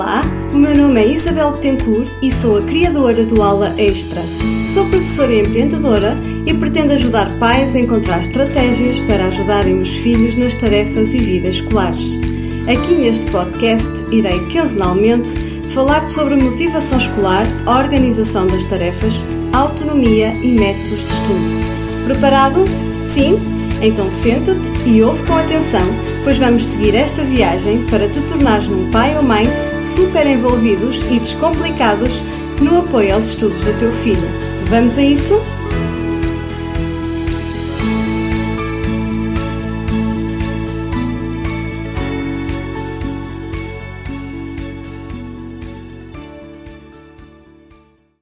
Olá, o meu nome é Isabel Betancourt e sou a criadora do Aula Extra. Sou professora e empreendedora e pretendo ajudar pais a encontrar estratégias para ajudarem os filhos nas tarefas e vida escolares. Aqui neste podcast irei quinzenalmente falar sobre motivação escolar, organização das tarefas, autonomia e métodos de estudo. Preparado? Sim? Então senta-te e ouve com atenção, pois vamos seguir esta viagem para te tornares num pai ou mãe super envolvidos e descomplicados no apoio aos estudos do teu filho. Vamos a isso?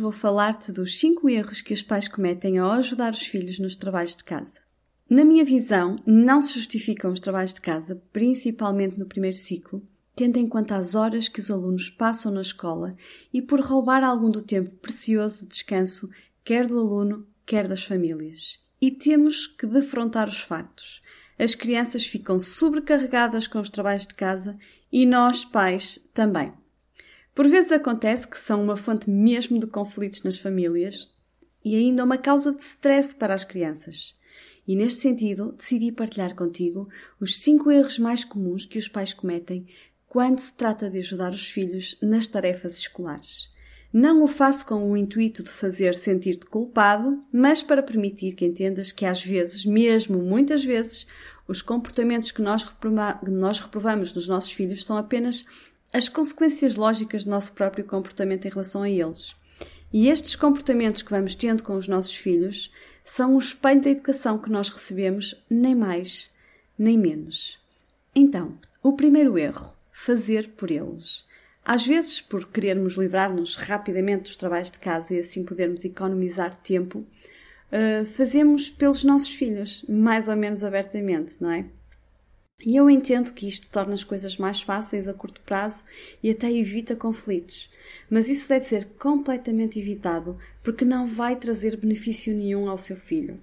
Vou falar-te dos 5 erros que os pais cometem ao ajudar os filhos nos trabalhos de casa. Na minha visão, não se justificam os trabalhos de casa, principalmente no primeiro ciclo, tendo em conta as horas que os alunos passam na escola e por roubar algum do tempo precioso de descanso, quer do aluno, quer das famílias. E temos que defrontar os factos. As crianças ficam sobrecarregadas com os trabalhos de casa e nós, pais, também. Por vezes acontece que são uma fonte mesmo de conflitos nas famílias e ainda uma causa de stress para as crianças. E neste sentido, decidi partilhar contigo os 5 erros mais comuns que os pais cometem quando se trata de ajudar os filhos nas tarefas escolares. Não o faço com o intuito de fazer sentir-te culpado, mas para permitir que entendas que às vezes, mesmo muitas vezes, os comportamentos que nós, nós reprovamos nos nossos filhos são apenas as consequências lógicas do nosso próprio comportamento em relação a eles. E estes comportamentos que vamos tendo com os nossos filhos são o espelho da educação que nós recebemos, nem mais, nem menos. Então, o primeiro erro fazer por eles. Às vezes, por querermos livrar-nos rapidamente dos trabalhos de casa e assim podermos economizar tempo, uh, fazemos pelos nossos filhos, mais ou menos abertamente, não é? E eu entendo que isto torna as coisas mais fáceis a curto prazo e até evita conflitos, mas isso deve ser completamente evitado porque não vai trazer benefício nenhum ao seu filho.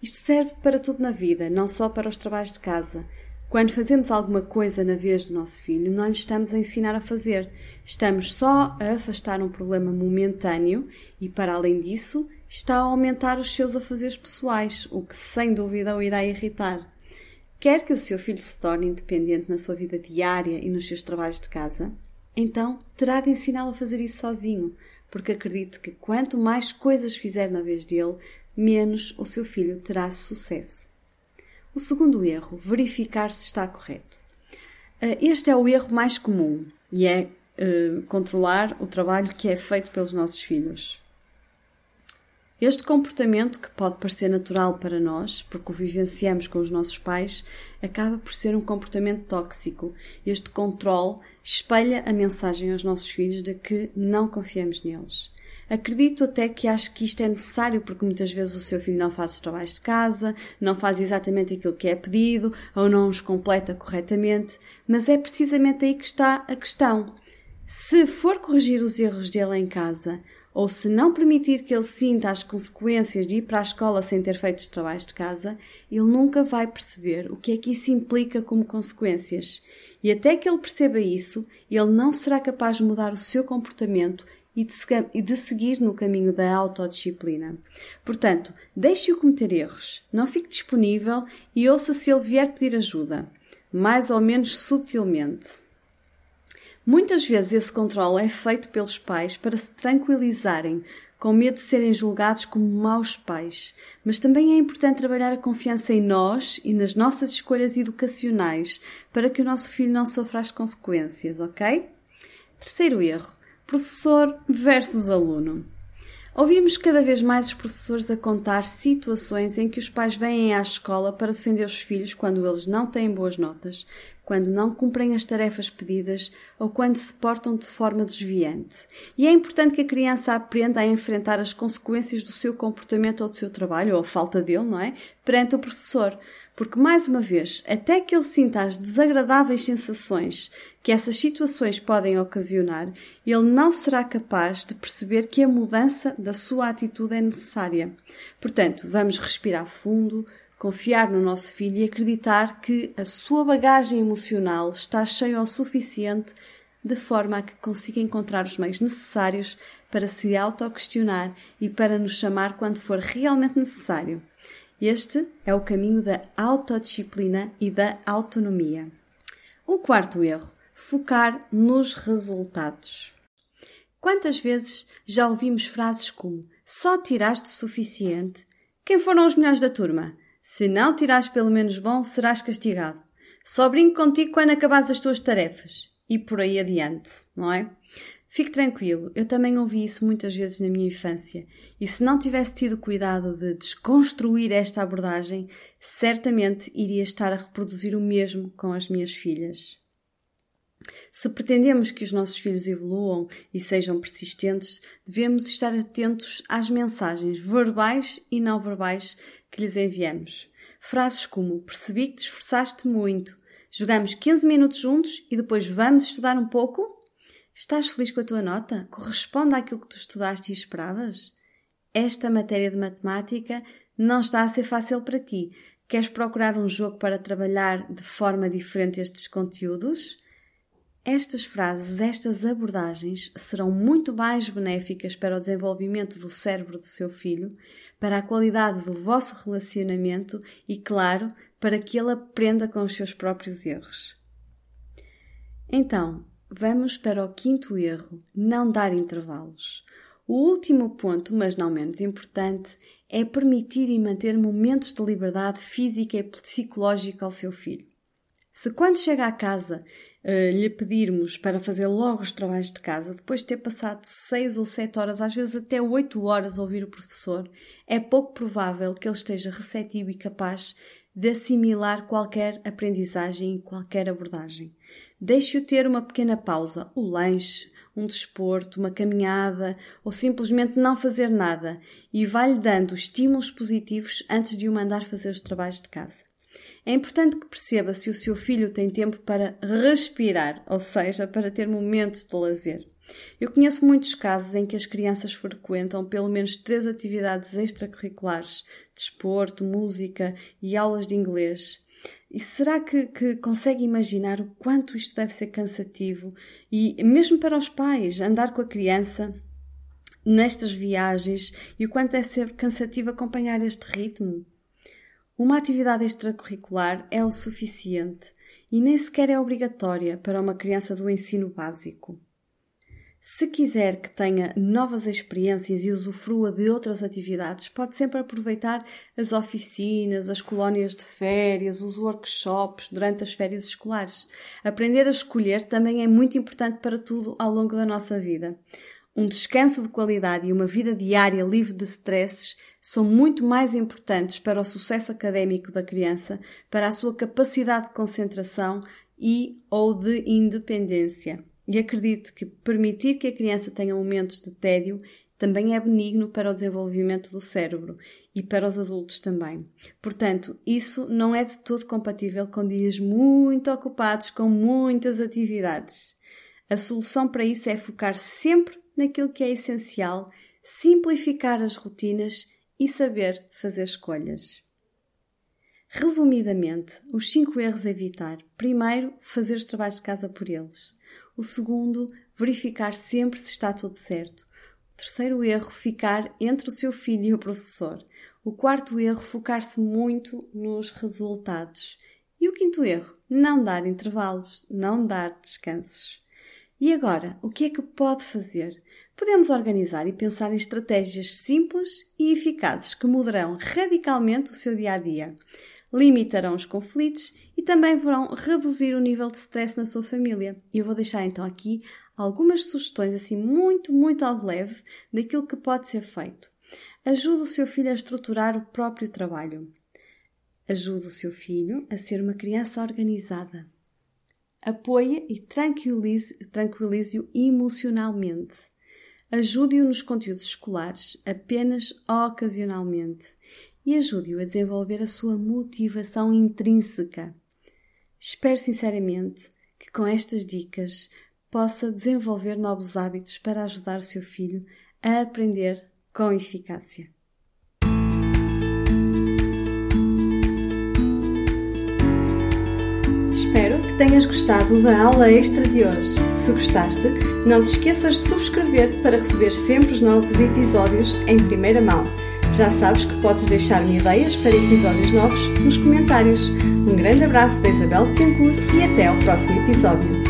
Isto serve para tudo na vida, não só para os trabalhos de casa. Quando fazemos alguma coisa na vez do nosso filho, não lhe estamos a ensinar a fazer. Estamos só a afastar um problema momentâneo e, para além disso, está a aumentar os seus afazeres pessoais, o que sem dúvida o irá irritar. Quer que o seu filho se torne independente na sua vida diária e nos seus trabalhos de casa? Então terá de ensiná-lo a fazer isso sozinho, porque acredito que quanto mais coisas fizer na vez dele, menos o seu filho terá sucesso. O segundo erro, verificar se está correto. Eh, este é o erro mais comum e é uh, controlar o trabalho que é feito pelos nossos filhos. Este comportamento, que pode parecer natural para nós, porque o vivenciamos com os nossos pais, acaba por ser um comportamento tóxico. Este controle espelha a mensagem aos nossos filhos de que não confiamos neles. Acredito até que acho que isto é necessário porque muitas vezes o seu filho não faz os trabalhos de casa, não faz exatamente aquilo que é pedido ou não os completa corretamente, mas é precisamente aí que está a questão. Se for corrigir os erros dele em casa, ou se não permitir que ele sinta as consequências de ir para a escola sem ter feito os trabalhos de casa, ele nunca vai perceber o que é que isso implica como consequências. E até que ele perceba isso, ele não será capaz de mudar o seu comportamento e de, e de seguir no caminho da autodisciplina. Portanto, deixe-o cometer erros, não fique disponível e ouça se ele vier pedir ajuda, mais ou menos sutilmente. Muitas vezes esse controle é feito pelos pais para se tranquilizarem, com medo de serem julgados como maus pais, mas também é importante trabalhar a confiança em nós e nas nossas escolhas educacionais para que o nosso filho não sofra as consequências, ok? Terceiro erro: professor versus aluno. Ouvimos cada vez mais os professores a contar situações em que os pais vêm à escola para defender os filhos quando eles não têm boas notas, quando não cumprem as tarefas pedidas ou quando se portam de forma desviante. E é importante que a criança aprenda a enfrentar as consequências do seu comportamento ou do seu trabalho, ou a falta dele, não é? Perante o professor, porque, mais uma vez, até que ele sinta as desagradáveis sensações que essas situações podem ocasionar, ele não será capaz de perceber que a mudança da sua atitude é necessária. Portanto, vamos respirar fundo, confiar no nosso filho e acreditar que a sua bagagem emocional está cheia o suficiente de forma a que consiga encontrar os meios necessários para se autoquestionar e para nos chamar quando for realmente necessário. Este é o caminho da autodisciplina e da autonomia. O quarto erro: focar nos resultados. Quantas vezes já ouvimos frases como só tiraste o suficiente? Quem foram os melhores da turma? Se não tirares pelo menos bom, serás castigado. Só brinco contigo quando acabares as tuas tarefas. E por aí adiante, não é? Fique tranquilo, eu também ouvi isso muitas vezes na minha infância, e se não tivesse tido cuidado de desconstruir esta abordagem, certamente iria estar a reproduzir o mesmo com as minhas filhas. Se pretendemos que os nossos filhos evoluam e sejam persistentes, devemos estar atentos às mensagens verbais e não verbais que lhes enviamos. Frases como: Percebi que te esforçaste muito, jogamos 15 minutos juntos e depois vamos estudar um pouco? Estás feliz com a tua nota? Corresponde àquilo que tu estudaste e esperavas? Esta matéria de matemática não está a ser fácil para ti. Queres procurar um jogo para trabalhar de forma diferente estes conteúdos? Estas frases, estas abordagens serão muito mais benéficas para o desenvolvimento do cérebro do seu filho, para a qualidade do vosso relacionamento e, claro, para que ele aprenda com os seus próprios erros. Então, Vamos para o quinto erro: não dar intervalos. O último ponto, mas não menos importante, é permitir e manter momentos de liberdade física e psicológica ao seu filho. Se quando chega à casa uh, lhe pedirmos para fazer logo os trabalhos de casa, depois de ter passado seis ou sete horas, às vezes até oito horas a ouvir o professor, é pouco provável que ele esteja receptivo e capaz de assimilar qualquer aprendizagem e qualquer abordagem. Deixe-o ter uma pequena pausa, o lanche, um desporto, uma caminhada ou simplesmente não fazer nada e vai-lhe dando estímulos positivos antes de o mandar fazer os trabalhos de casa. É importante que perceba se o seu filho tem tempo para respirar, ou seja, para ter momentos de lazer. Eu conheço muitos casos em que as crianças frequentam pelo menos três atividades extracurriculares: desporto, música e aulas de inglês. E será que, que, consegue imaginar o quanto isto deve ser cansativo? E mesmo para os pais, andar com a criança nestas viagens e o quanto deve ser cansativo acompanhar este ritmo? Uma atividade extracurricular é o suficiente e nem sequer é obrigatória para uma criança do ensino básico. Se quiser que tenha novas experiências e usufrua de outras atividades, pode sempre aproveitar as oficinas, as colónias de férias, os workshops durante as férias escolares. Aprender a escolher também é muito importante para tudo ao longo da nossa vida. Um descanso de qualidade e uma vida diária livre de stresses são muito mais importantes para o sucesso académico da criança, para a sua capacidade de concentração e ou de independência. E acredite que permitir que a criança tenha momentos de tédio também é benigno para o desenvolvimento do cérebro e para os adultos também. Portanto, isso não é de todo compatível com dias muito ocupados com muitas atividades. A solução para isso é focar sempre naquilo que é essencial, simplificar as rotinas e saber fazer escolhas. Resumidamente, os cinco erros a evitar. Primeiro, fazer os trabalhos de casa por eles. O segundo, verificar sempre se está tudo certo. O terceiro erro, ficar entre o seu filho e o professor. O quarto erro, focar-se muito nos resultados. E o quinto erro, não dar intervalos, não dar descansos. E agora, o que é que pode fazer? Podemos organizar e pensar em estratégias simples e eficazes que mudarão radicalmente o seu dia a dia limitarão os conflitos e também vão reduzir o nível de stress na sua família. E eu vou deixar então aqui algumas sugestões assim muito, muito ao leve daquilo que pode ser feito. Ajude o seu filho a estruturar o próprio trabalho. Ajude o seu filho a ser uma criança organizada. Apoie e tranquilize-o tranquilize emocionalmente. Ajude-o nos conteúdos escolares apenas ocasionalmente e ajude-o a desenvolver a sua motivação intrínseca. Espero sinceramente que com estas dicas possa desenvolver novos hábitos para ajudar o seu filho a aprender com eficácia. Tenhas gostado da aula extra de hoje. Se gostaste, não te esqueças de subscrever para receber sempre os novos episódios em primeira mão. Já sabes que podes deixar-me ideias para episódios novos nos comentários. Um grande abraço da Isabel Betancourt e até ao próximo episódio.